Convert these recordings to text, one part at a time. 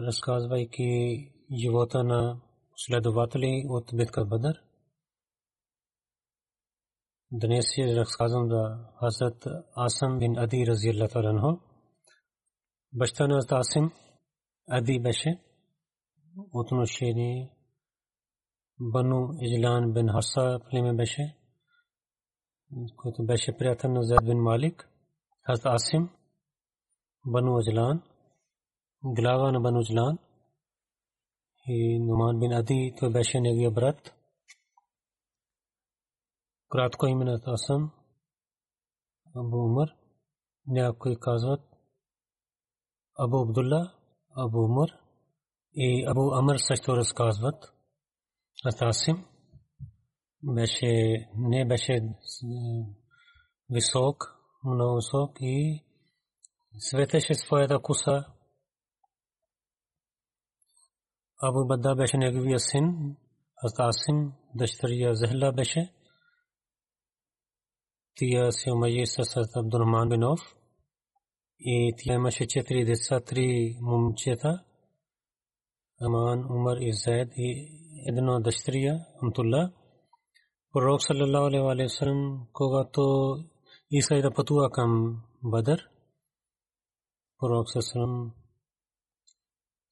За разказвайки живота на следователи от битка Бадър. Днес е разказвам да Хазрат Асам бин Ади разияллаху анху. Баща на Асим Ади беше отношение Бану Иджлан бин Хаса племе беше, който беше приятел на Зайд бин Малик. Хазрат Асим Бану Иджлан глава на Бану Иджлан и Нуман бин Ади, той беше неговия брат. Кратко имената Асам, Абу Умар, някои казват Абу Абдулла, Абу Умар и Абу Амр също разказват. Асасим беше, не беше висок, много висок и светеше своята коса Абу Бадда беше неговия син, Асасим дъщеря Захла беше. Тия се омаji с Абдурман бин Оф. И тя имаше четири деца, три момчета. Аман, Умар и Зайд и едно дъщеря, Амтулла. Пророк саллалаху алейхи ва саллям, когато иска да пътува към Бадър, пророк саллалаху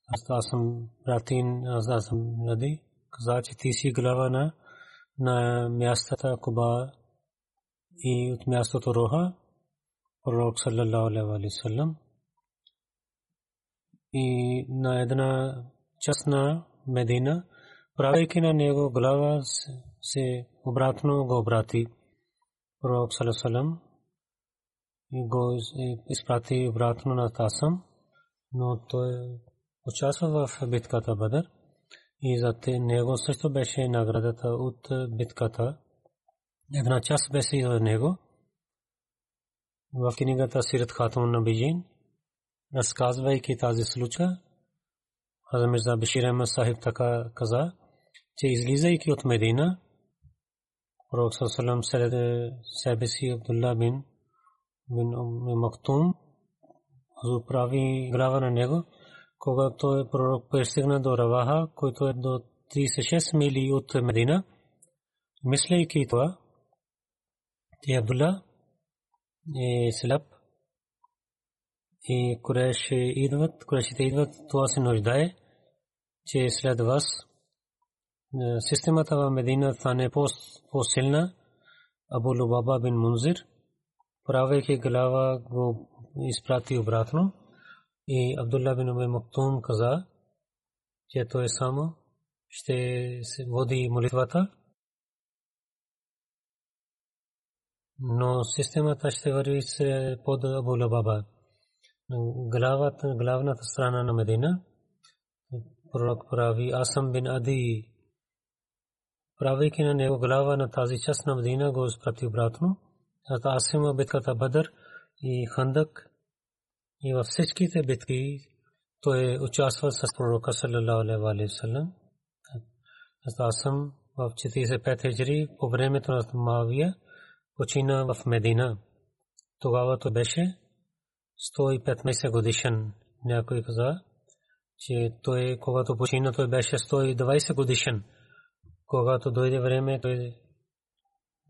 аз съм братин, аз съм нади. Каза, че ти си глава на, на мястата Куба и от мястото Роха, пророк саллалаху алейхи ва саллям. И на една част на Медина, правейки на него глава, се обратно го обрати. Пророк саллалаху алейхи и го изпрати обратно на Тасам, но той участва в битката Бадър и за него също беше наградата от битката. Една част беше и за него. В книгата Сират Хатун на Бижин, разказвайки тази случка, Хазам Мирза Бишир Ахмед Сахиб така каза, че излизайки от Медина, Пророк Салам сред себе си Абдулла бин Мактум, прави глава на него, когато е пророк пристигна до Раваха, който е до 36 мили от Медина, мислейки това, ти Абдулла е сляп и Куреш идват, Курешите идват, това се нуждае, че след вас системата в Медина стане по-силна. Абу Лубаба бин Мунзир, правейки глава, го изпрати обратно. И Абдулла бин Убай Мактум каза, че той само ще се води молитвата, но системата ще върви под Абу Лабаба. главата, главната страна на Медина. Пророк прави Асам бин Ади, правейки на него глава на тази част на Медина, го изпрати обратно. Аз Асим битката Бадър и Хандак и във всичките битки той участва с пророка саллалаху алейхи ва саллям. Аз съм в 45 хиджри по времето на Мавия почина в Медина. Тогава то беше 115 годишен. Някой каза, че той, когато почина, той беше 120 годишен. Когато дойде време, той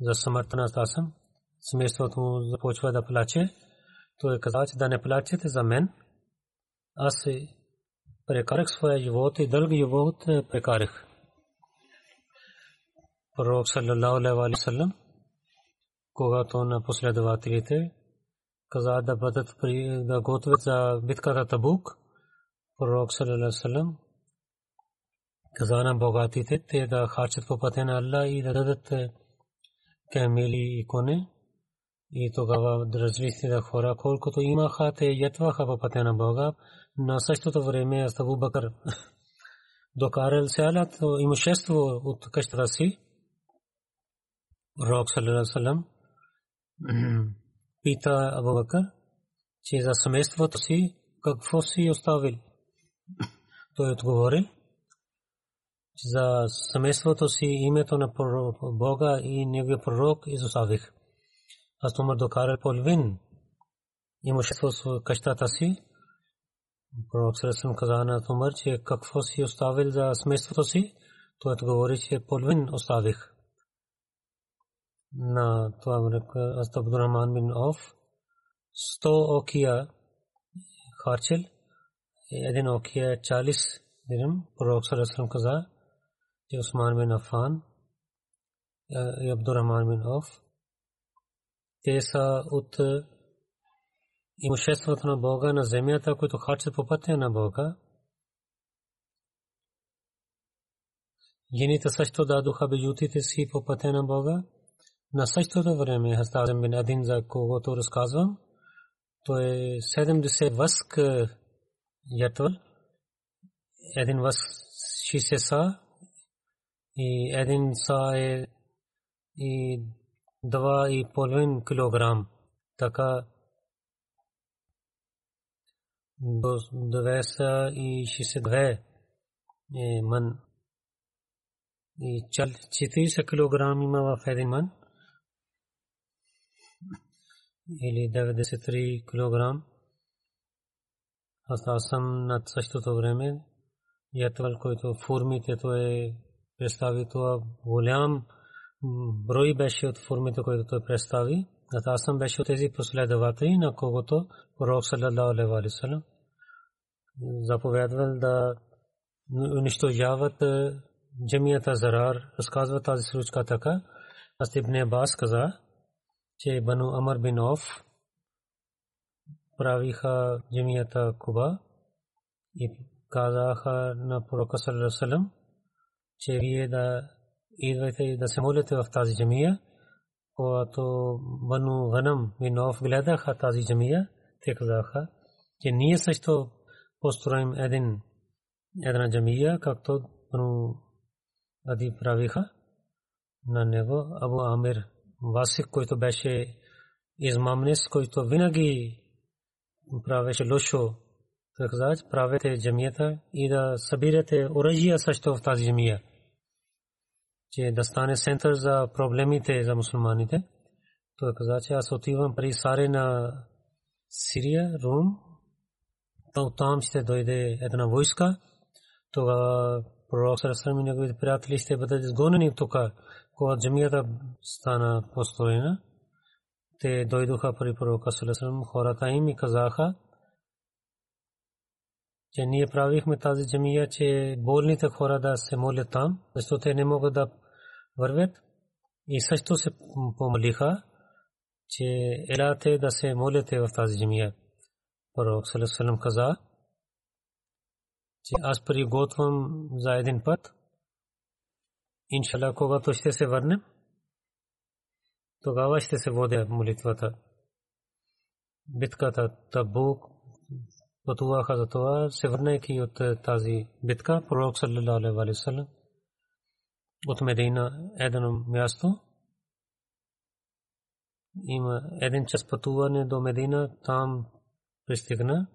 за смъртта на Тасъм, семейството му започва да плаче. Той каза, че да не плачете за мен. Аз прекарах своя живот и дълги живот прекарах. Пророк саллалаху алейхи ва саллям, когато на последователите каза да бъдат да готвят за битката Табук, пророк саллалаху каза на богатите те да харчат по пътя на Аллах и да дадат камели и коне. И тогава различните хора, колкото имаха, те ятваха по пътя на Бога. На същото време Астабу Бакър докарал цялото имущество от къщата си. Рок саллалаху пита Абу Бакър, че за семейството си какво си оставил. Той отговорил, че за семейството си името на Бога и неговия пророк изоставих. Аз Тумар докарал половин имущество с къщата си. Пророк Сърсъм каза на Тумар, че какво си оставил за семейството си. Той отговори, че половин оставих на това време аз Абдурахман бин Оф 100 окия харчил един окия 40 дирхам пророк салlallahu каза че Усман бин Афан и Абдурахман бин Оф те са от имуществото на Бога на земята, които харчат по пътя на Бога. Жените също дадоха бежутите си по пътя на Бога. На същото време Хастазем бин Адин, за когото разказвам, той е 70 възк ятвал, един възк 60 са и един са е и 2,5 килограм. Така до 262 е ман и 40 килограм има в един ман или 93 кг. Аз съм над същото време. Ятвал, който формите, то е представи това голям брой беше от формите, които той представи. Аз съм беше от тези последователи, на когото пророк саллалаху алейхи ва саллям заповядвал да унищожават джамията Зарар. Разказва тази случка така. Аз Ибн Абас каза, че Бану Амар бин Оф правиха джамията Куба и казаха на пророка саллаллаху че вие да идвайте и да се молите в тази джамия. Когато Бану Ганам бин Оф гледаха тази джамия, те казаха, че ние също построим един една джамия, както Бану Ади правиха на него Абу Амир Васик, който беше измамнес, който винаги правеше лошо. Той каза, правете джамията и да събирате оръжия също в тази джамия. Че да стане център за проблемите за мусулманите. Той каза, че аз отивам при Саре на Сирия, Рум. То там ще дойде една войска. Тогава пророк Сарасрам и неговите приятели ще бъдат изгонени тук когато джамията стана построена, те дойдоха при пророка Салесалам, хората им и казаха, че ние правихме тази джамия, че болните хора да се молят там, защото те не могат да вървят. И също се помолиха, че елате да се молите в тази джамия. Пророк Салесалам каза, че аз приготвям за един път, Иншалlah, когато ще се върнем, тогава ще се води молитвата. Битката Табук това, се върнайки от тази битка, пророк саллалаху алейхи от Медина едно място. Има един час пътуване до Медина, там пристигна.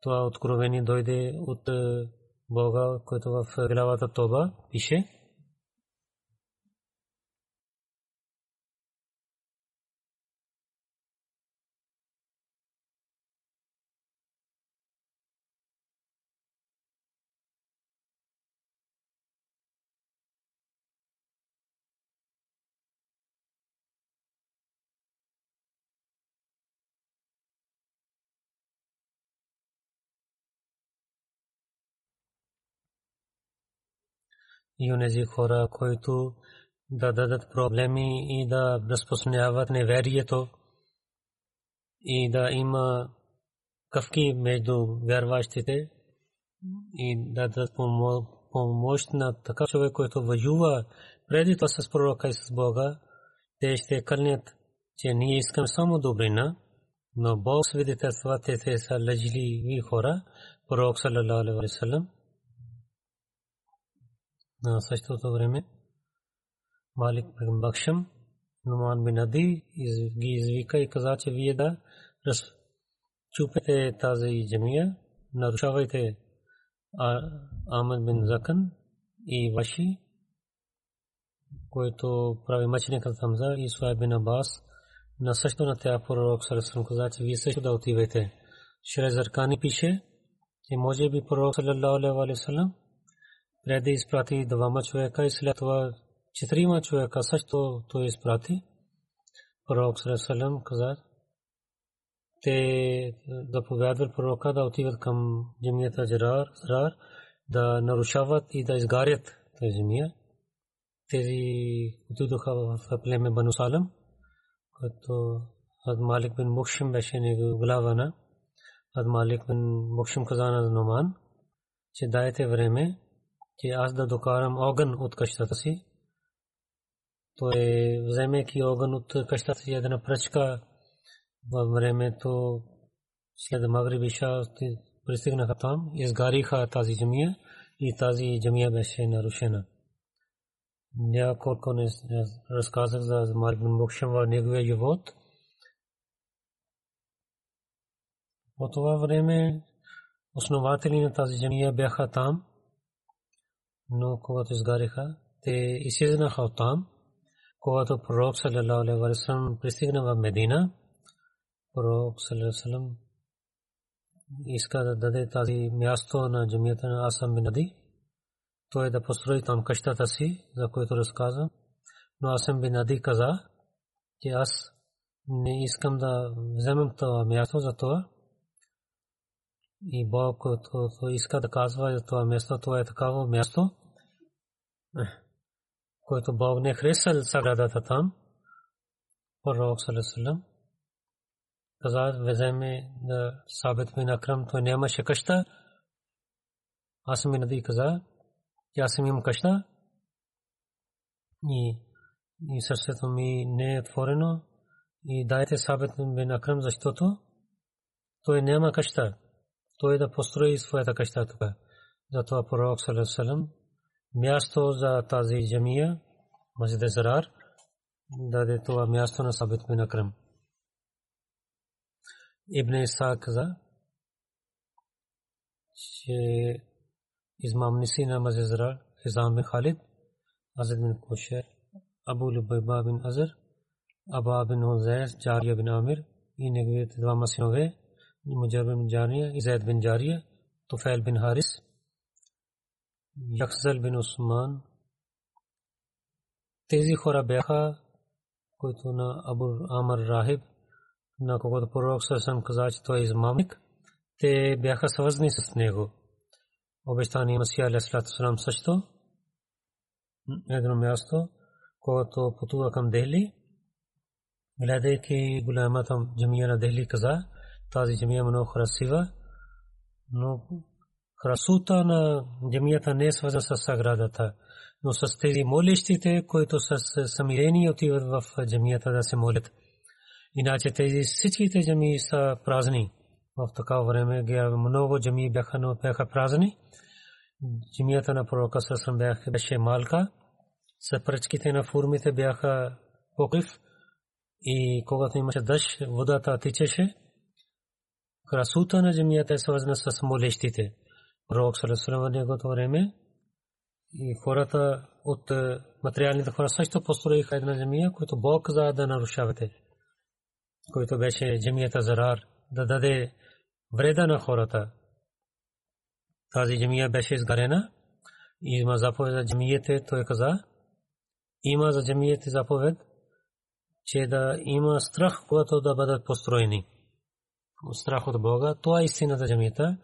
Това откровение дойде от Бога, който в главата Тоба пише. И онези хора, които да дадат проблеми и да разпространяват неверието и да има къвки между вярващите и да дадат помощ на така човек, който воюва преди това с пророка и с Бога, те ще кълнят, че ние искаме само добрина, но Бог свидетелства, те са лъжливи хора, пророк саллалаху алейхи на същото време Малик бин Бакшам Нуман бин Ади ги извика и каза, че вие да разчупете тази джамия, нарушавайте Ахмед бин Закан и ваши, който прави мъченикът Хамза и Суайб бин Абас, на също на тях пророк Сарасалам каза, че вие също да отивайте. Шрез Аркани пише, че може би пророк Салалалаху алейхи ва салlam преди изпрати двама човека и след това четирима човека също той изпрати. Пророк Салам каза, те да повядват пророка да отиват към земята Джарар, да нарушават и да изгарят тази земя. Тези отидоха в племе Бану Салам, като Ад Малик бин Мухшим беше него глава на Ад Малик бин Мухшим каза на Номан, че дайте време че аз да докарам огън от къщата си. Той вземайки огън от къщата си една пръчка във времето след Магриби ша пристигнаха там, изгариха тази джамия и тази джамия беше нарушена. Няколко не разказах за Марк бин Мукшам в неговия живот. По това време основатели на тази джамия бяха там но когато изгариха, те изчезнаха от там. Когато пророк саллалаху алейхи ва саллям пристигна в Медина, пророк саллалаху саллям иска да даде тази място на джамията на Асам бин Ади. Той да построи там къщата си, за което разказа. Но Асам бин Ади каза, че аз не искам да вземам това място за това. И Бог, който иска да казва за това място, това е такава място, който Бог не харесал саградата там. Пророк Салесалам каза, веземе да Сабит бин Акрам, той нямаше къща. Аз ми нади каза, че аз имам къща и, и сърцето ми не е отворено и дайте Сабит бин Акрам, защото той няма къща. Той да построи своята къща тук. Затова пророк Салесалам място за тази джамия, Масjid Зарар, даде това място на Сабит бин Акрам. Ибн Иса каза, че измамници на Масjid Зарар, Хизам бин Халид, Азид бин Кушер, Абу Лубайба бин Азар, Аба бин Хузайс, Джария бин Амир и неговите двама синове, Муджар бин Джария и Зайд бин Джария, Туфайл бин Харис, Якзал бин Усман. Тези хора бяха, които на Абу Амар Рахиб, на когото пророк Сасам каза, че той е измамник, те бяха свързани с него. Обещания Масия Алясалату Салам също. Едно място, когато пътува към Дели, гледайки голямата джамия на Дели, каза, тази джамия е много красива, но красота на джамията не е свързана с саградата, но с тези молещите, които са самирени отиват в джамията да се молят. Иначе тези всичките джамии са празни в такава време много джами бяха, бяха празни. Джамията на пророка Сасрам беше малка. Съпръчките на фурмите бяха покрив и когато имаше дъжд, водата тичеше. Красута на джамията е свързана с молещите. Пророк Сасрам в неговото време и хората от материалните хора също построиха една джамия, която Бог за да нарушавате. Който беше джамията Зарар, да даде вреда на хората. Тази джамия беше изгарена и има заповед за джамиите, той каза, има за джамиите заповед, че да има страх, когато да бъдат построени. Страх от Бога, това е истината джамията.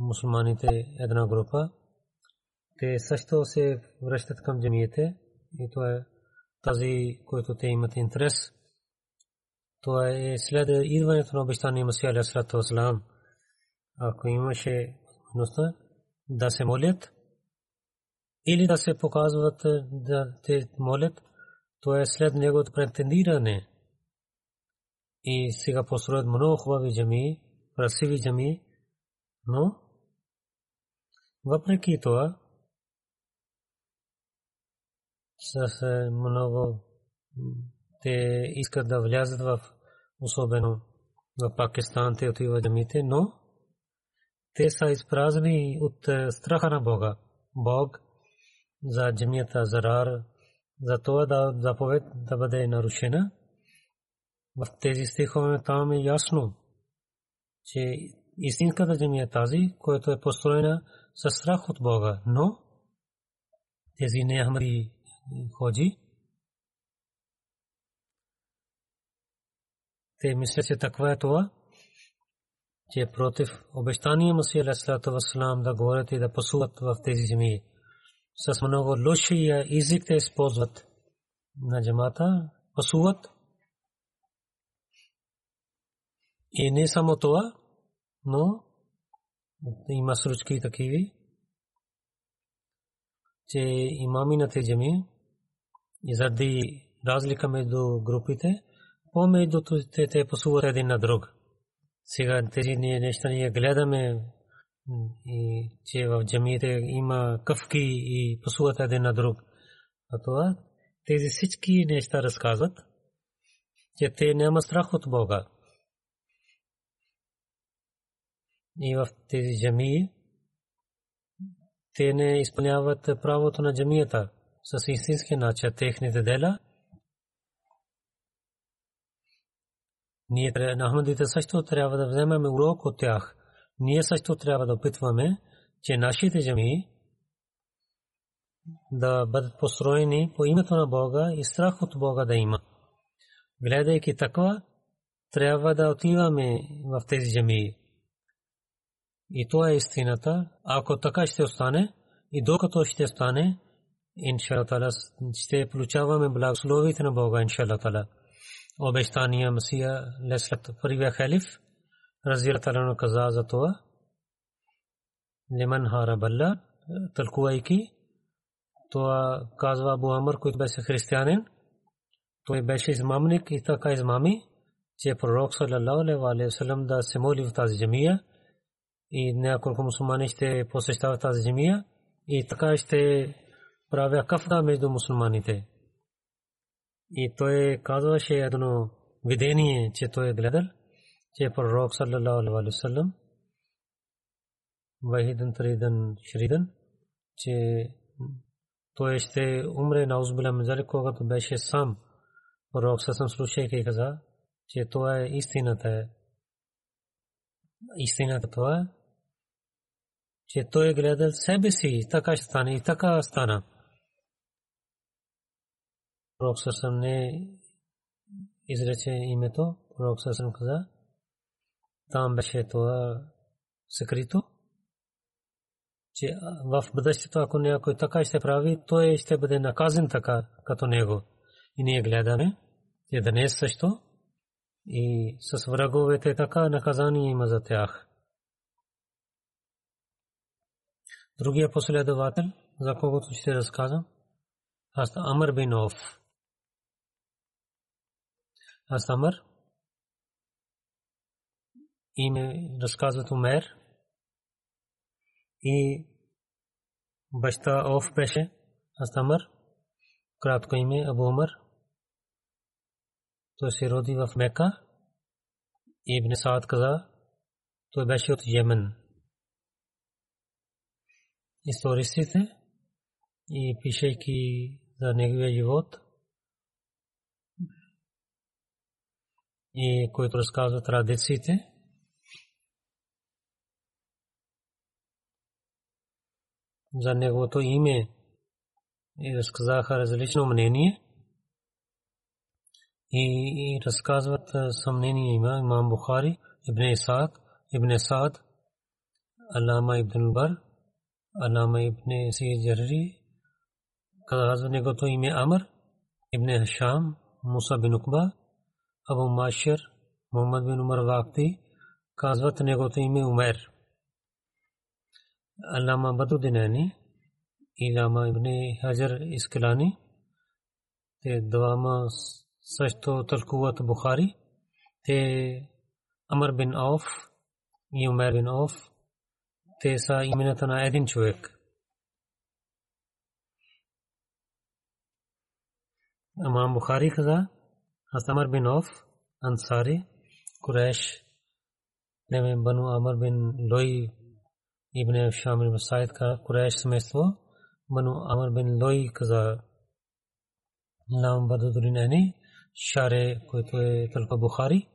Мусулманите една група, те също се връщат към джамиите и това е тази, който те имат интерес. Това е след идването на обещания Масия Алейхиссалату Вассалам. Ако имаше възможността да се молят или да се показват да те молят, то е след неговото претендиране. И сега построят много хубави джамии, красиви джамии, но въпреки това, с много те искат да влязат в особено в Пакистан те отива джамите, но те са изпразнени от страха на Бога. Бог за джамията Зарар, за това да заповед да бъде нарушена. В тези стихове там е ясно, че истинската джамия е тази, която е построена със страх от Бога, но тези неахмади ходжи. Те мислят, че таква е това, че е против обещания Масия Алейхиссалату Вассалам да говорят и да пасуват в тези земи. С много лошия език те използват на джамата, пасуват. И не само това, но има случки такиви, че имами на тези джами и заради разлика между групите, помежду те те пасуват един на друг. Сега тези неща ние гледаме и че в джамиите има къвки и пасуват един на друг. А това тези всички неща разказват, че те няма страх от Бога. И в тези джамии те не изпълняват правото на джамията с истински начин техните дела. Ние на също трябва да вземем урок от тях. Ние също трябва да опитваме, че нашите джамии да бъдат построени по името на Бога и страх от Бога да има. Гледайки такова, трябва да отиваме в тези джамии. И това е истината. Ако така ще остане и докато ще стане, иншалла ще получаваме благословите на Бога, иншалла Обещания Масия Леслат първия халиф, разирателно каза за това. Лиман Харабалла, тълкувайки, това казва Абу Амр, който беше християнин. Той беше измамник и така измами, че пророк саллаллаху алейхи ва саллям да се моли в тази джамия и няколко мусулмани ще посещават тази джамия и така ще правя кафра между мусулманите. И той казваше едно видение, че той е гледал, че пророк саллалаху алейхи ва саллям вахиден триден шриден, че той ще умре на узбила мезари, когато беше сам. Пророк съсъм слушайки каза, че това е истината. Истината това е, че той е гледал себе си, така ще стане и така стана. Пророк Сърсъм не изрече името, Пророк Сърсъм каза, там беше това секрето, че в бъдещето, ако някой така ще прави, той ще бъде наказан така, като него. И ние гледаме, че днес също и с враговете така наказание има за тях. Другия последовател, за когото ще разказвам, аз Амр бин Оф. Аз Амр име разказват Умер и баща Оф беше Астамър, кратко име Абу Умар. Той се роди в Мека. Ибн Саад каза, той беше от Йемен. Историците и пишейки за неговия живот и които разказват традициите, за неговото име и разказаха различно мнение. И разказват съмнение има. Имам Бухари, Ибн Исаак, Ибн Саад, Алама Ибн Бар, علامہ ابن سید جرری حضرت نے تو ام عمر، ابن حشام موسا بن اقبا ابو معاشر محمد بن عمر واقتی کاضوت نے تو ام عمیر علامہ بدالدینی علامہ ابن حجر اسکلانی، تے دوامہ سچ تو تلقوت بخاری، تے عمر بن عوف، یہ عمیر بن عوف те са имената на един човек. Амам Бухари каза, аз Амар бин Оф, Ансари, Куреш, неме Бану Амар бин Лой, Ибн Шамил Басайд ка Куреш семейство, Бану Амар бин Лой каза, Лам Бадудурин Ени, Шаре, който е толкова Бухари,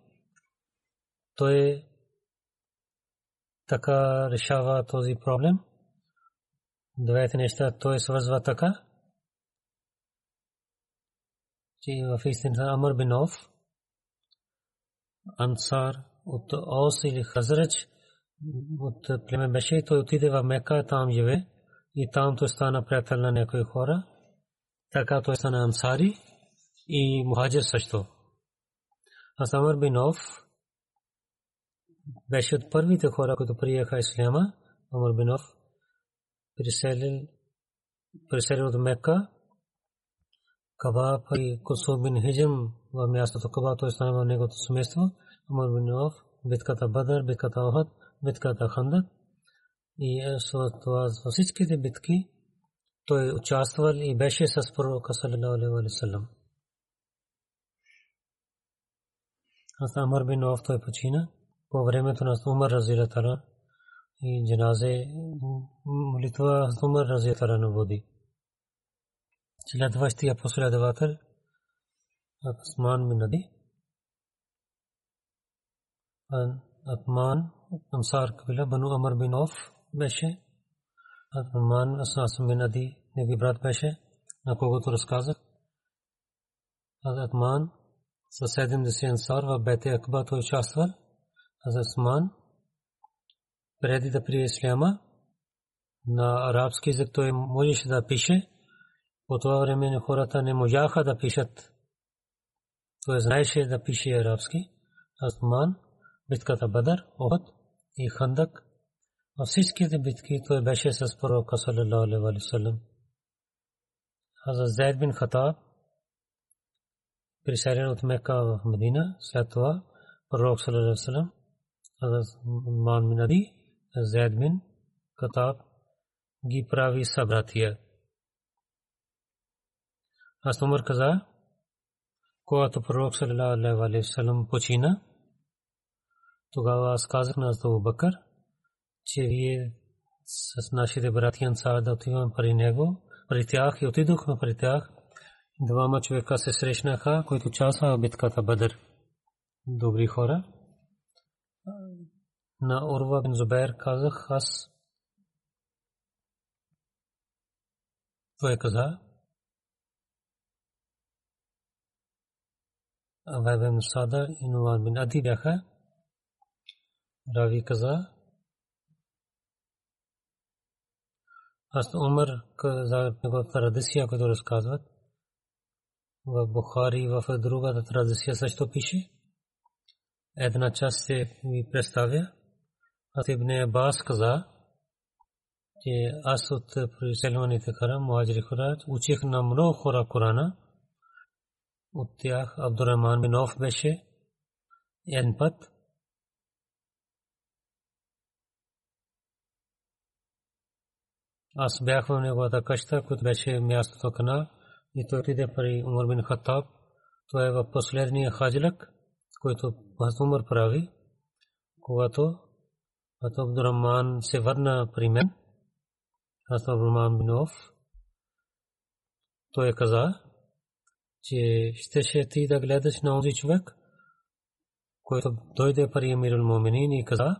той е така решава този проблем. Двете неща той свързва така, че в истина Амр бин Оф Ансар от Ос или Хазрач от племе беше, той отиде в Мека, там живе и там той стана приятел на някои хора. Така той стана ансари и мухаджир също. Асамар бин Оф беше от първите хора, които приеха исляма. Амар бин Оф приселил приселил от Мека. Каба при Кусу бин Хиджим в мястото Каба той стана в неговото семейство. Амар бин Оф битката Бадър, битката Охад битката Хандак и това във всичките битки той участвал и беше с пророка саллалаху کوبرے میں تو نسط عمر رضی العالیٰ یہ جنازے ملت ہوا ہسط عمر رضی تعالیٰ نبودی چلوش تھی اپلواتر اسمان میں ندی اطمان قبیلہ، بنو امر بن اوف پیشے ندی نے برات پیش ہے نقوت و رسکاذکمان سید انصار و بیت اخبا تو شاستر Асман преди да прие исляма на арабски език той можеше да пише. По това време хората не можаха да пишат. Той знаеше да пише арабски. Асман битката Бадър, Охот и Хандак. Във всичките битки той беше с пророка саллалаху алейхи ва саллям. Хазрат Зайд бин Хатаб приселен от Мека в Медина, след това пророк саллалаху бин Ади, Зайд бин Хатаб ги прави събратия. Аз Умар каза, когато пророк саллалаху алейхи ва саллям почина, тогава аз казах на Азда Бакър, че вие с нашите брати Ансар да отиваме при него, при тях и отидохме при тях. Двама човека се срещнаха, които в битката Бадър. Добри хора. На Урва бин Зубер казах аз. Той каза, Вайбен Сада и Нуан бин Ади бяха. Рави каза, аз Умар за неговата традиция, която разказват, в Бухари, в другата традиция също пише. Една част се ми представя. حضرت ابن عباس каза, че аз от преселваните хора, муаджири хора, учих на много хора Корана. От тях Абдурахман бин беше един път. Аз бях в неговата къща, която беше мястото кана, и той отиде при Умар бин Хаттаб. Той е в последния хаджилък, който Умар прави, когато Абдурахман се върна при мен. Аз Абдурахман бин Оф. Той каза, че щеше ти да гледаш на онзи човек, който дойде при Амирул Муминин и каза,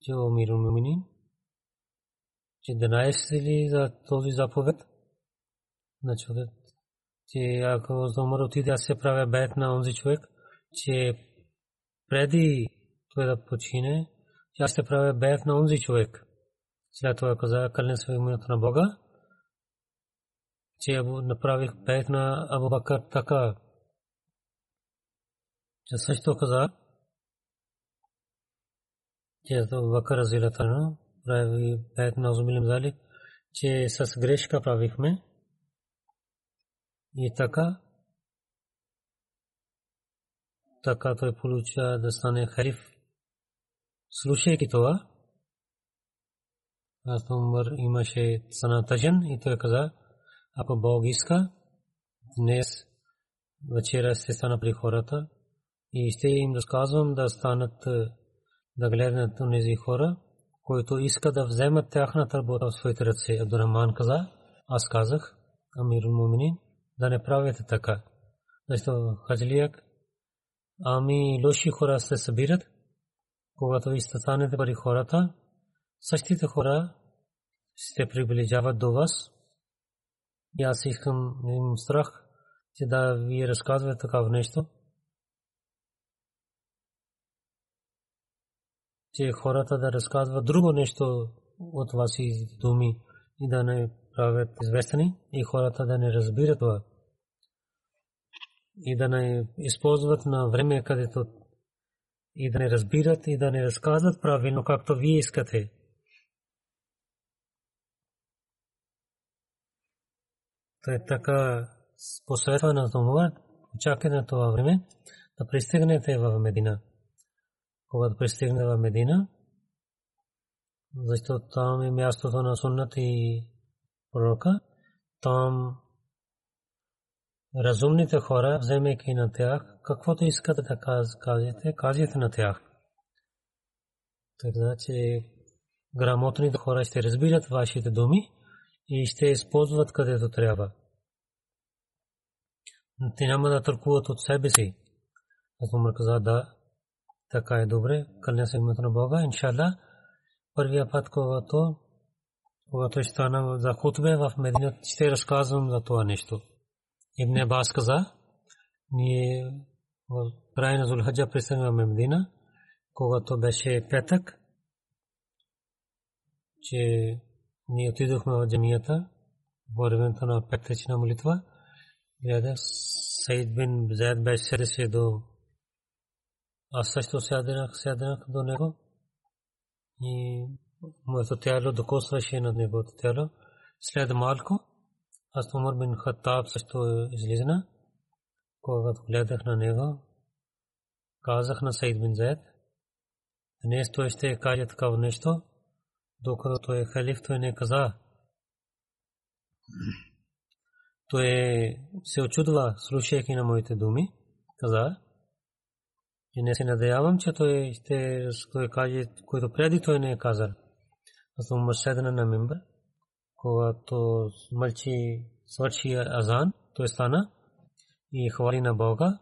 че Амирул Муминин, че знаеш ли за този заповед на човек, че ако Зомар отиде, аз се правя бед на онзи човек, че преди той да почине, че аз се правя бед на онзи човек. След това каза, кълне се името на Бога, че направих бед на Абу Бакър така. Че също каза, че Абу Бакър разилата прави бед на Озумилим Залик, че с грешка правихме. И така, така той получа да стане халиф. Слушайки това, аз Умар имаше санатажен и той каза, ако Бог иска, днес вечера ще стана при хората и ще им разказвам да станат да гледат тези хора, които искат да вземат тяхната работа в своите ръце. Абдурахман каза, аз казах, Амирул Муминин, да не правите така. Защото хаджлияк, ами лоши хора се събират, когато изтъстанете пари хората, същите хора ще приближават до вас. И аз искам им страх, че да ви разказвате такава нещо. Че хората да разказват друго нещо от вас и думи и да не правят известни и хората да не разбират това. И да не използват на време, където и да не разбират и да не разказват правилно, както вие искате. Той така посветва на това, очаквате на това време да пристигнете в Медина. Когато пристигне в Медина, защото там е мястото на суннат и пророка, там разумните хора, вземайки на тях, каквото искате да кажете, кажете на тях. Така че грамотните хора ще разбират вашите думи и ще използват където трябва. Те няма да търкуват от себе си. Аз му каза да, така е добре, кълня се името на Бога, иншалла. Първия път, когато когато ще стана за хутбе в Медина, ще разказвам за това нещо. Ибн Абас каза, ние в края на Зулхаджа пристигнахме Медина, когато беше петък, че ние отидохме в джамията, в времето на петъчна молитва. Гледа, Саид бин Зайд беше седеше до... Аз също сяднах, сяднах до него и моето тяло докосваше на неговото тяло. След малко, аз Умар бин Хаттаб също излизна. Когато гледах на него, казах на Саид бин Зайд, днес той ще каже такава нещо, докато той е халиф, той не каза. Той се очудва, слушайки на моите думи, каза, и не се надявам, че той ще каже, което преди той не е казал. Аз Умар седна на мимбър, когато мълчи свърши азан, той стана и хвали на Бога,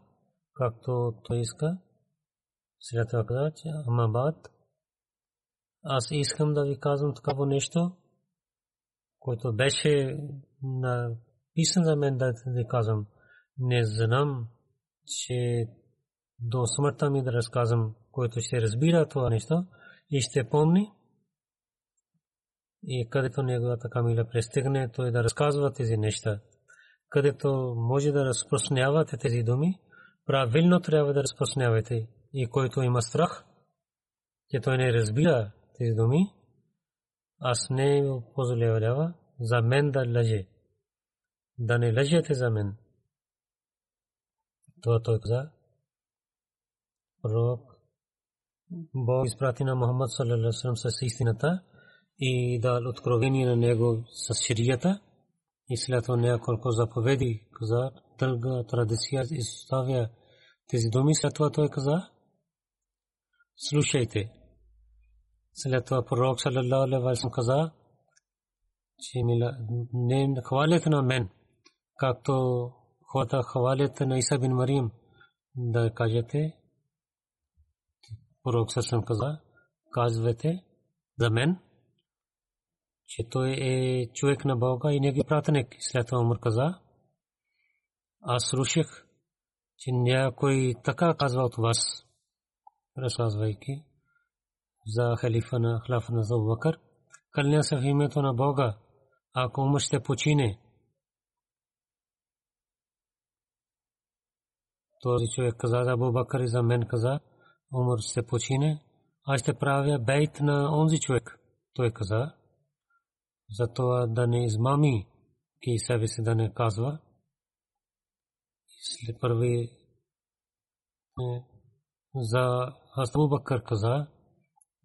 както той иска. След това каза, че Амабад, аз искам да ви казвам такава нещо, което беше написан за мен да ви казвам. Не знам, че до смъртта ми да разказвам, който ще разбира това нещо и ще помни. И където неговата камила пристигне, той да разказва тези неща. Където може да разпространявате тези думи, правилно трябва да разпространявате. И който има страх, че той не разбира тези думи, аз не позволява за мен да лъже. Да не лъжете за мен. Това той каза. Пророк Бог изпрати на Мухаммад с истината и дал откровение на него с ширията и след това няколко заповеди каза дълга традиция изоставя тези думи след това той каза слушайте. След това пророк саллалаху алейхи ва каза че не хвалят на мен както хората хвалят на Иса бин Мариям да кажете. Пророк саллалаху каза казвате за мен че той е човек на Бога и негови пратеник. След това Умар каза, аз слушах, че някой така казва от вас, разказвайки за халифа на хлафа на Забакър, кълня се в името на Бога, ако Умар ще почине. Този човек каза за Абу Бакър и за мен каза, Умар ще почине, аз ще правя бейт на онзи човек. Той каза, за това да не измами ки себе си да не казва. След първи за Хасабу каза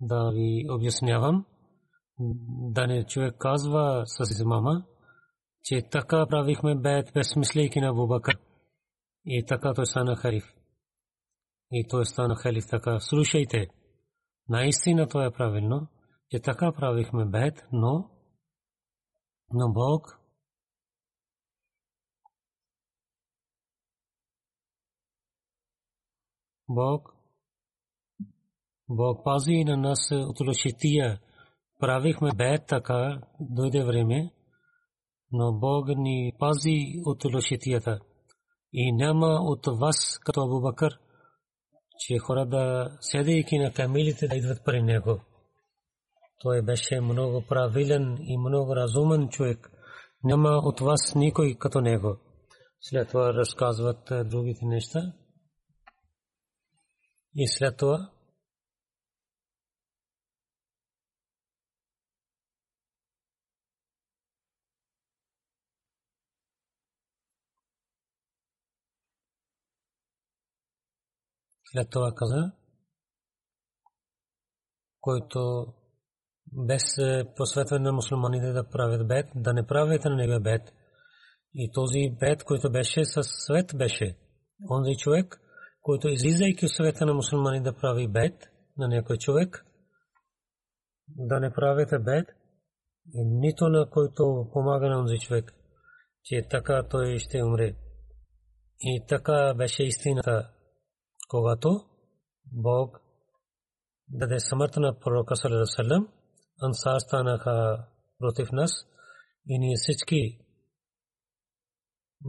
да ви обяснявам да не човек казва с измама, че така правихме бед безсмислейки на Абу Бакър. И така той стана халиф. И той стана халиф така. Слушайте, наистина това е правилно, че така правихме бед, но но Бог Бог Бог пази на нас от лошития. Правихме бед така, дойде време, но Бог ни пази от лошитията. И няма от вас, като Абу Бакър, че хора да седейки на камилите да идват при него. Той беше много правилен и много разумен човек. Няма от вас никой като него. След това разказват е, другите неща. И след това след това каза, който без е, посветване на мусулманите да правят бед, да не правят на него бед. И този бед, който беше със свет беше. Онзи човек, който излизайки от света на мусулмани да прави бед на някой човек, да не правите бед, и нито на който помага на онзи човек, че така той ще умре. И така беше истината, когато Бог даде смърт на пророка انساستان خا پرف نس ان سچ کی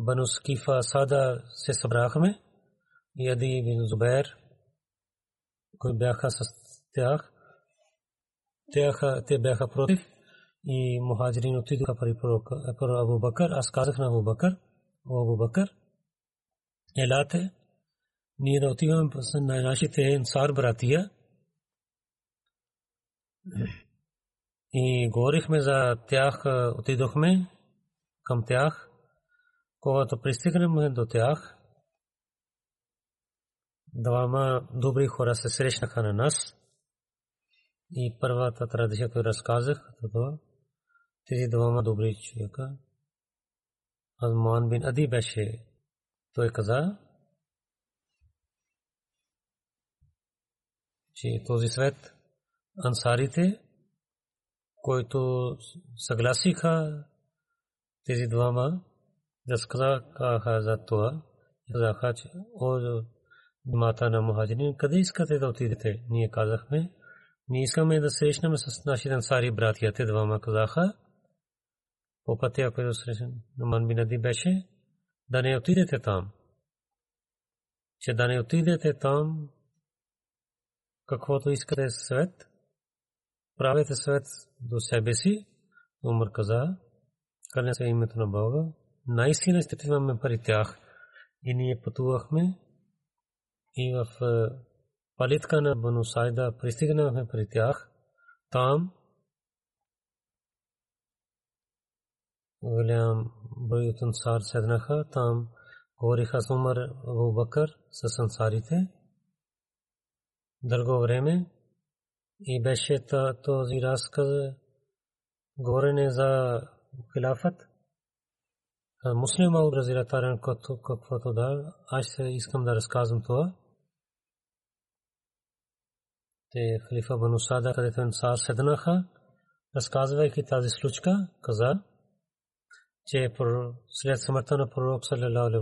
بنسکیفا سادہ سے سبراخ میں زبیرف ای مہاجرین ابو بکر اثکارخ نا بکر او ابو بکر اہلاتے نائناشی ناناشی انسار براتی ہے۔ И говорихме за тях, отидохме към тях. Когато пристигнем до тях, двама добри хора се срещнаха на нас и първата традиция, която разказах, това. Тези двама добри човека, Азман бин Ади беше, той каза, че този свет ансарите, които съгласиха тези двама разказаха за това. Казаха, че о мата на мухаджирин, къде искате да отидете? Ние казахме, ние искаме да срещнем с нашите ансари братия. Те двама казаха, по пътя, който срещна на Манбинади беше, да не отидете там. Че да не отидете там, каквото искате свет, правете свет до себе си, Умар каза, кърне се името на Бога, наистина имаме пари тях. И ние пътувахме и в е, палитка на Бану Сайда пристигнахме при тях. Там голям брой от седнаха. Там говориха с Умар Абу Бакър с ансарите. Дълго време и беше този разказ говорене за хилафът. Муслим Ауд Разилатарен каквото да, аз искам да разказвам това. Те халифа Бану Сада, където Ансар седнаха, разказвайки тази случка, каза, че след смъртта на пророк саллалаху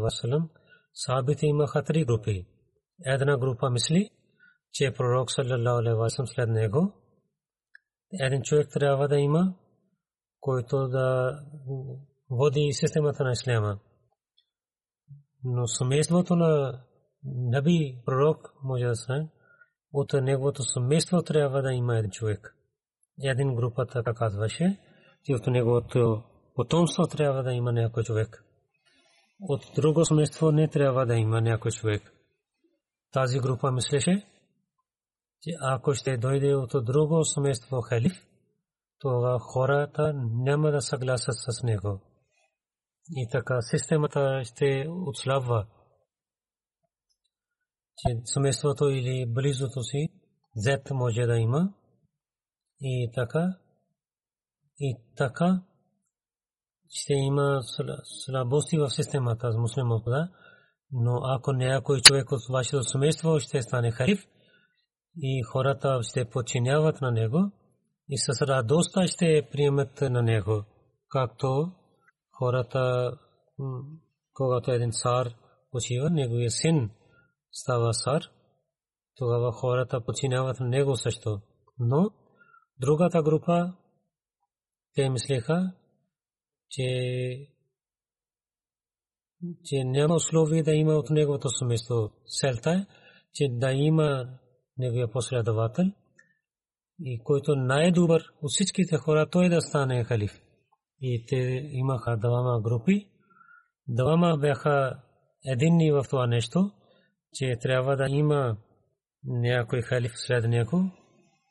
че пророк саллалаху алейхи васалам след него един човек трябва да има, който да води системата на исляма. Но семейството на Наби, пророк, може да се, от неговото семейство трябва да има един човек. Един група така казваше, че от неговото потомство трябва да има някой човек. От друго семейство не трябва да има някой човек. Тази група мислеше, че ако ще дойде от друго семейство халиф, това хората няма да съгласят с него. И така системата ще отслабва, че семейството или близото си зет може да има. И така, и така ще има слабости в системата с муслимата, но ако някой човек от вашето семейство ще стане халиф и хората ще подчиняват на него и с радост ще приемат на него, както хората, когато един цар почива, неговия син става цар, тогава хората подчиняват на него също. Но другата група, те мислеха, че че няма условие да има от неговото семейство. Селта е, че да има неговия последовател и който най-добър от всичките хора, той да стане халиф. И те имаха двама групи. Двама бяха единни в това нещо, че трябва да има някой халиф след него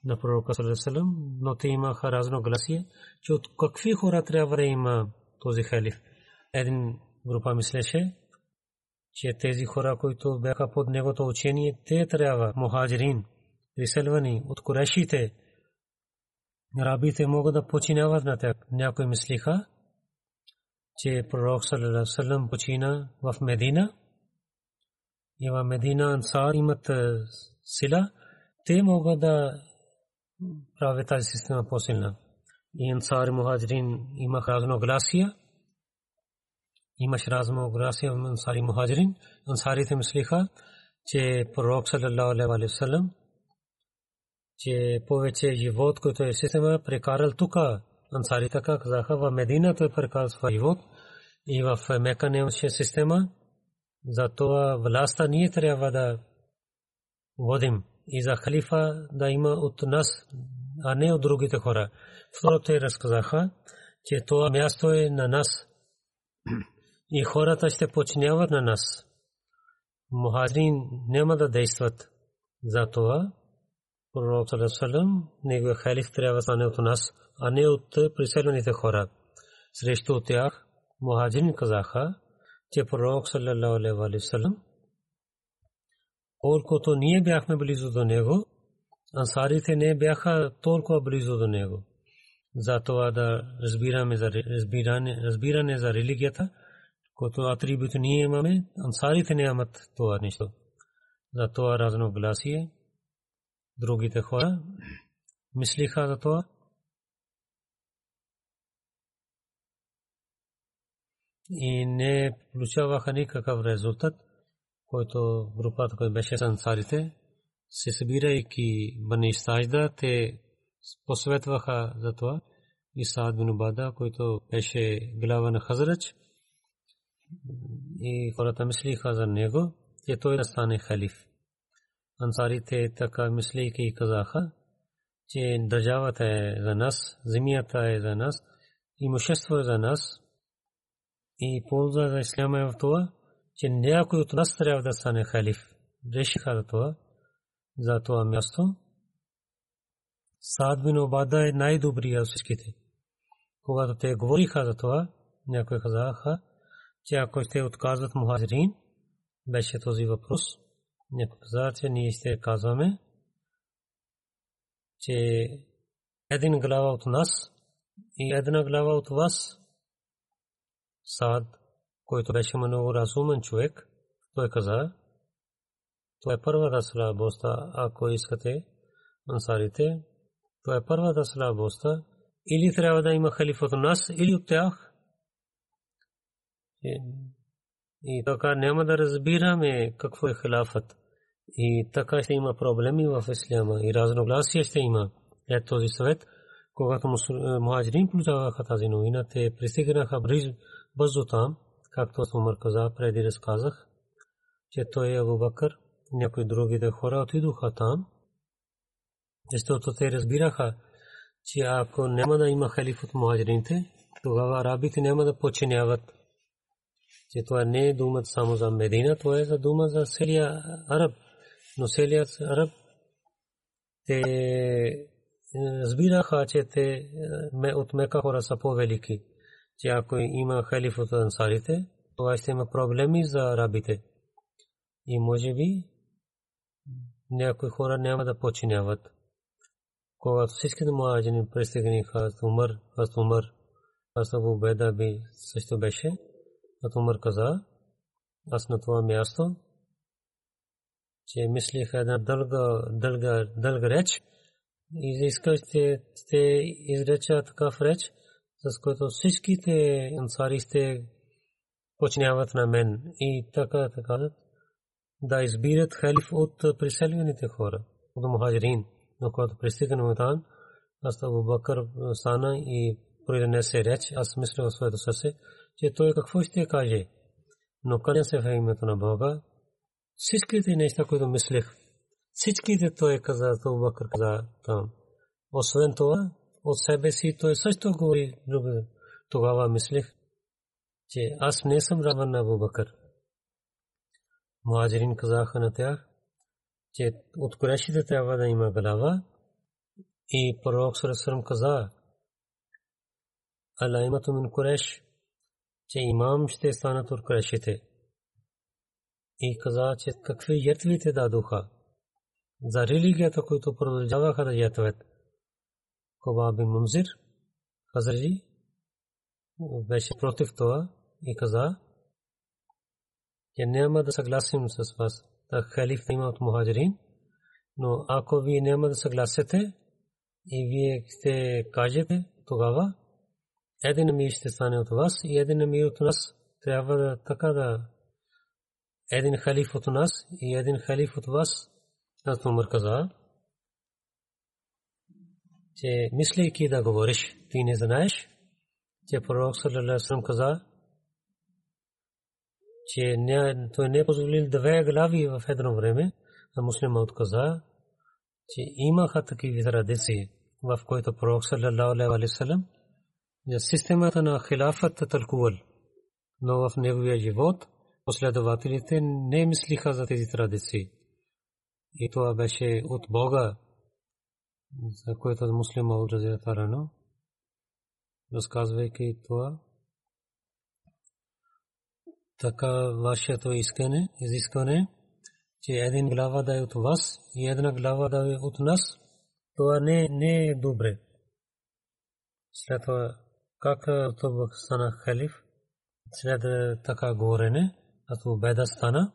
на пророка Салесалам, но те имаха разно гласие, че от какви хора трябва да има този халиф. Един група мислеше, че тези хора, които бяха под негото учение, те трябва, мухаджирин, приселвани от корешите, рабите могат да починяват на тях. Някои мислиха, че пророк Салам почина в Медина и в Медина ансар имат сила, те могат да правят тази система по-силна. И ансар и мухаджирин имах разногласия, имаш разногласия в ансар и мухаджирин. Ансарите мислиха, че пророк саллаллаху алейхи ва че повече живот, който е система прекарал тук. Ансари така казаха, в Медина той прекарал своя живот и в Мека нямаше система. Затова властта ние трябва да водим и за халифа да има от нас, а не от другите хора. Второ те разказаха, че това място е на нас и хората ще починяват на нас. Мухаджирин няма да действат. Затова пророк Салесалем, неговия халиф трябва да стане от нас, а не от приселените хора. Срещу тях мухаджирин казаха, че пророк салам, колкото ние бяхме близо до него, ансарите не бяха толкова близо до него. Затова да разбираме за разбиране, разбиране за религията, който атрибут ние имаме, ансарите нямат това нещо. Затова разногласие другите хора мислиха за това. И не получаваха никакъв резултат, който групата, която беше с ансарите, се събирайки Бани Сажда, те посветваха за това. И Саад бин който беше глава на Хазрач, и хората мислиха за него, че той да стане халиф ансарите така мислейки и казаха, че държавата е за нас, земята е за нас, имущество е за нас и полза за исляма е в това, че някой от нас трябва да стане халиф. Решиха за това, за това място. Саад бин Обада е най-добрия от всичките. Когато те говориха за това, някои казаха, че ако ще отказват мухаджирин, беше този въпрос – някой каза, че ние ще казваме, че един глава от нас И една глава от вас, Сад, който беше много разумен човек, той каза, това е първата слабоста, ако искате ансарите, това е първата слабоста, или трябва да има халиф от нас, или от тях. И така няма да разбираме какво е халафът. И така ще има проблеми в исляма и разногласия ще има. Ето този съвет, когато мухаджирин получаваха тази новина, те пристигнаха бързо там, както Умар каза, преди разказах, че той е Абу Бакър, някои другите хора отидоха там, защото те разбираха, че ако няма да има халиф от мухаджирините, тогава арабите няма да починяват. Че това не е дума само за Медина, това е за дума за целия араб. Но целият араб те разбираха, че те от Мека хора са по-велики. Че ако има халиф от ансарите, това ще има проблеми за арабите. И може би някои хора няма да починяват. Когато всичките муаджини пристигнаха Умар, Хазрат Абу Беда би също беше, Умар каза, аз на това място, че мислих една дълга, дълга, дълга реч и че ще изреча такъв реч, с който всичките ансари ще починяват на мен и така, така, да избират халиф от преселените хора, от мухаджирин. Но когато пристигна там, аз Абу Бакър стана и произнесе реч, аз мисля в своето сърце, че той какво ще каже. Но къде се в името на Бога, всичките неща, които мислех, всичките той каза, Абу Бакър каза там. Освен това, от себе си той също говори. Тогава мислех, че аз не съм равен на Абу Бакър. Муаджирин казаха на тях, че от Курешите трябва да има глава и пророк Сарасарам каза Алаймато мин Куреш, че имам ще станат от Курешите. И каза, че какви ятвите дадоха за религията, които продължаваха да ятват. Коба би Мунзир, Хазраджи, беше против това и каза, че няма да съгласим с вас да халиф има от мухаджирин, но ако вие няма да съгласите и вие ще кажете тогава, един мир ще стане от вас и един мир от нас. Трябва да така да един халиф от нас и един халиф от вас, аз Умар каза, че мислейки да говориш, ти не знаеш, че пророк саллалаху каза, че той не е позволил две глави в едно време, а муслима отказа, че имаха такива традиции, в които пророк саллалаху алейхи за системата на хилафата тълкувал. Но в неговия живот последователите не мислиха за тези традиции. И това беше от Бога, за което муслима отразя рано, разказвайки това така вашето искане, изискане, че един глава да е от вас и една глава да е от нас, това не, не е добре. След това, как това стана халиф, след така горене, а беда стана,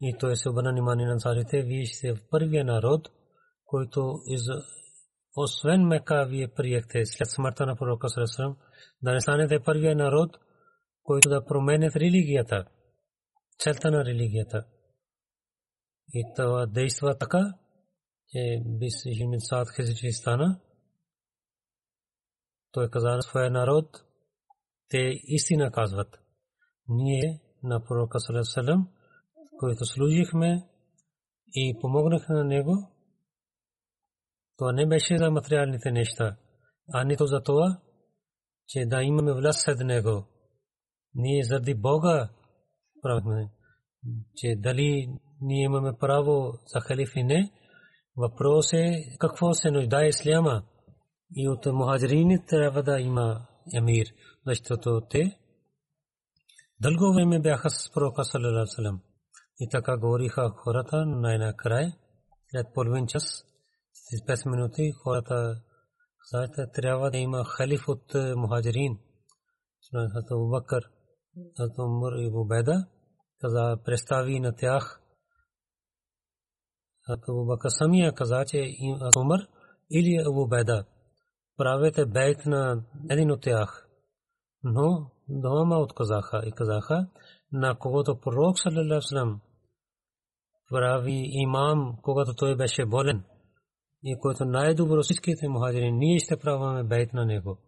и той се обърна внимание на царите, вие сте първия народ, който из освен Мека вие приехте след смъртта на пророка Сарасрам, да не станете първия народ, които да променят религията, целта на религията. И това действа така, че бис Химин Саад Хизичи стана. Той каза на своя народ, те истина казват. Ние на пророка Салесалем, който служихме и помогнахме на него, това не беше за материалните неща, а нито за това, че да имаме власт след него. Ние заради Бога правихме, че дали ние имаме право за халиф и не. Въпрос е какво се нуждае исляма. И от мухаджирини трябва да има емир, защото те дълго време бяха с пророка салалалаху И така говориха хората най-накрая, след половин час, с 5 минути хората Знаете, трябва да има халиф от мухаджирин. Хазрат Абу Бакър, Хазрат Умар и Убеда, каза, представи на тях. Хазрат Абу Бакър самия каза, че Умар или Абу Беда правете бейт на един от тях. Но двама отказаха и казаха, на когото пророк саллалаху прави имам, когато той беше болен и който най-добро всичките мухаджири, ние ще праваме бейт на него.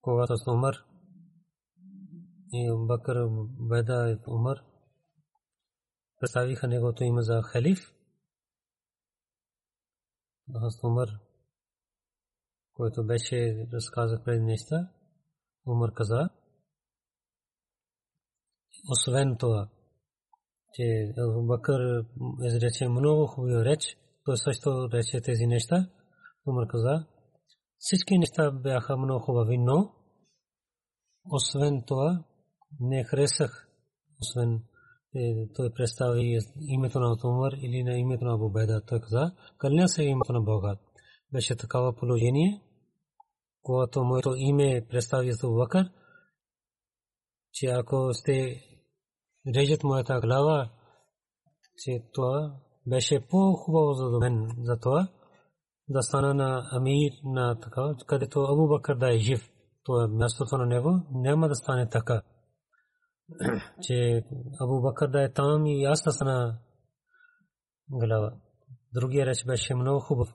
Когато с Умар и Бакър, Беда и Умар представиха негото име за халиф, Хазрат Умар, който беше разказах преди неща, Умар каза, освен това, че Бакър изрече много хубави реч, той също рече тези неща. Умар каза, всички неща бяха много хубави, но освен това не харесах, освен той представи името на Умар или на името на Абубеда. Той каза, кълня се името на Бога. Беше такава положение, когато моето име представи за Бакър, че ако сте режат моята глава, че това беше по-хубаво за мен за това, да стана на амир на така, където Абу Бакър да е жив. Това мястото на него няма да стане така че Абу Бакър да е там и аз да стана глава. Другия реч беше много хубав.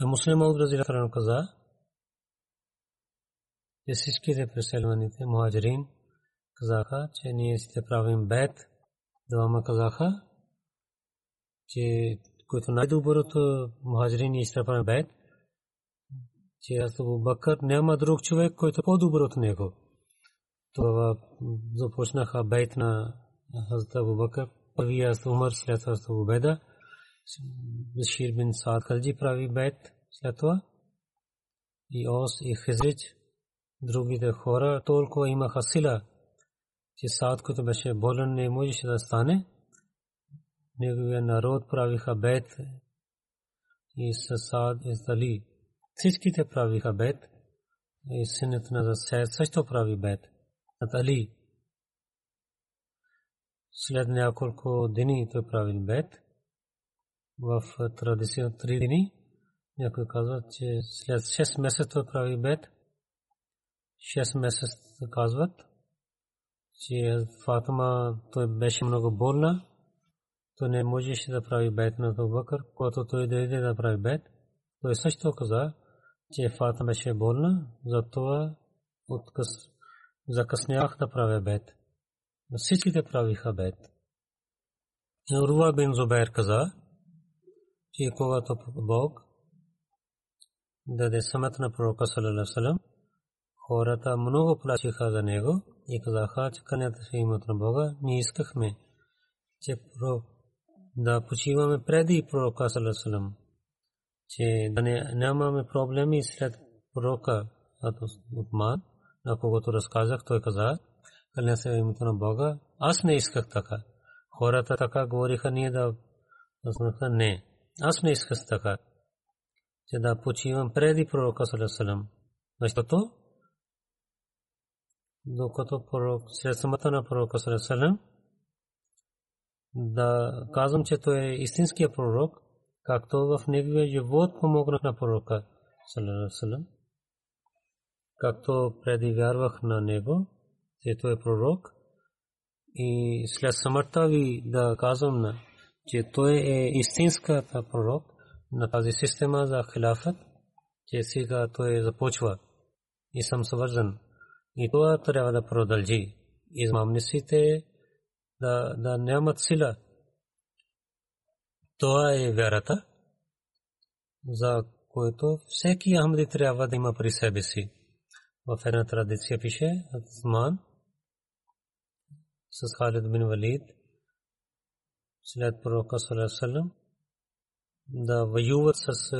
А муслим Ауд Разилатаран каза, че всичките преселваните, муаджирин, казаха, че ние сте правим бед. Двама казаха, че който най-доброто муаджирин ние сте правим бед, че Абу Бакър няма друг човек, който е по-добър от него това започнаха бейт на Хазрат Абу Бакър. Първия Хазрат Умар, след това Хазрат Абу Беда. Башир бин Саад Калджи прави бейт след това. И Ос и Хизрич, другите хора, толкова имаха сила, че Саад, който беше болен, не можеше да стане. Неговия народ правиха бейт и с Саад и Дали. Всичките правиха бейт. И синът на Саад също прави бейт. Али. След няколко дни той правил бед. В традиция три дни. Някой казва, че след 6 месеца той прави бед. 6 месеца казват, че Фатима той беше много болна. Той не можеше да прави бед на Бакър, когато той дойде да прави бед. Той също каза, че Фатима беше болна, затова отказ закъснях да правя бед. Всичките правиха бед. Руа бин Зубайр каза, че когато Бог даде самът на пророка салалалалалалам, хората много плачиха за него и казаха, че кънята се имат на Бога, ние искахме, че да почиваме преди пророка салалалалалам, че да нямаме проблеми след пророка Утман, на когото разказах, той каза, кълня се името на Бога, аз не исках така. Хората така говориха ние да знаха не. Аз не исках така. Че да почивам преди пророка Салесалам. Защото докато пророк, след самата на пророка Салесалам, да казвам, че той е истинския пророк, както в неговия живот помогнах на пророка Салесалам както преди вярвах на него, че той е пророк. И след смъртта ви да казвам, че той е истинската пророк на тази система за хилафът, че сега той започва и съм съвързан. И това трябва да продължи. Измамниците да, да нямат сила. Това е вярата, за който всеки Ахмади трябва да има при себе си в една традиция пише Осман с Халид бин Валид след пророка Салесалам да воюват с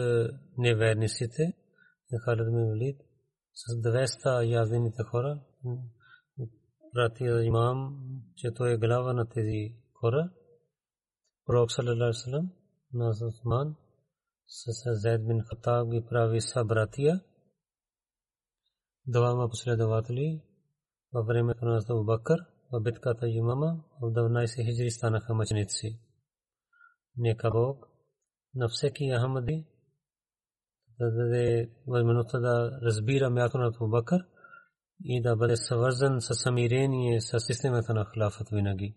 неверниците Халид бин Валид с 200 язените хора прати имам че той е глава на тези хора пророк Салесалам на Усман с Зайд бин Хатаб ги прави са братия. Двама последователи във времето на Абу Бакър в битката Юмама в 12 хиджри станаха мъченици. Нека Бог на всеки Ахмади да даде възможността да разбира място на Абу Бакър и да бъде съвързан с самирение с системата на халафът винаги.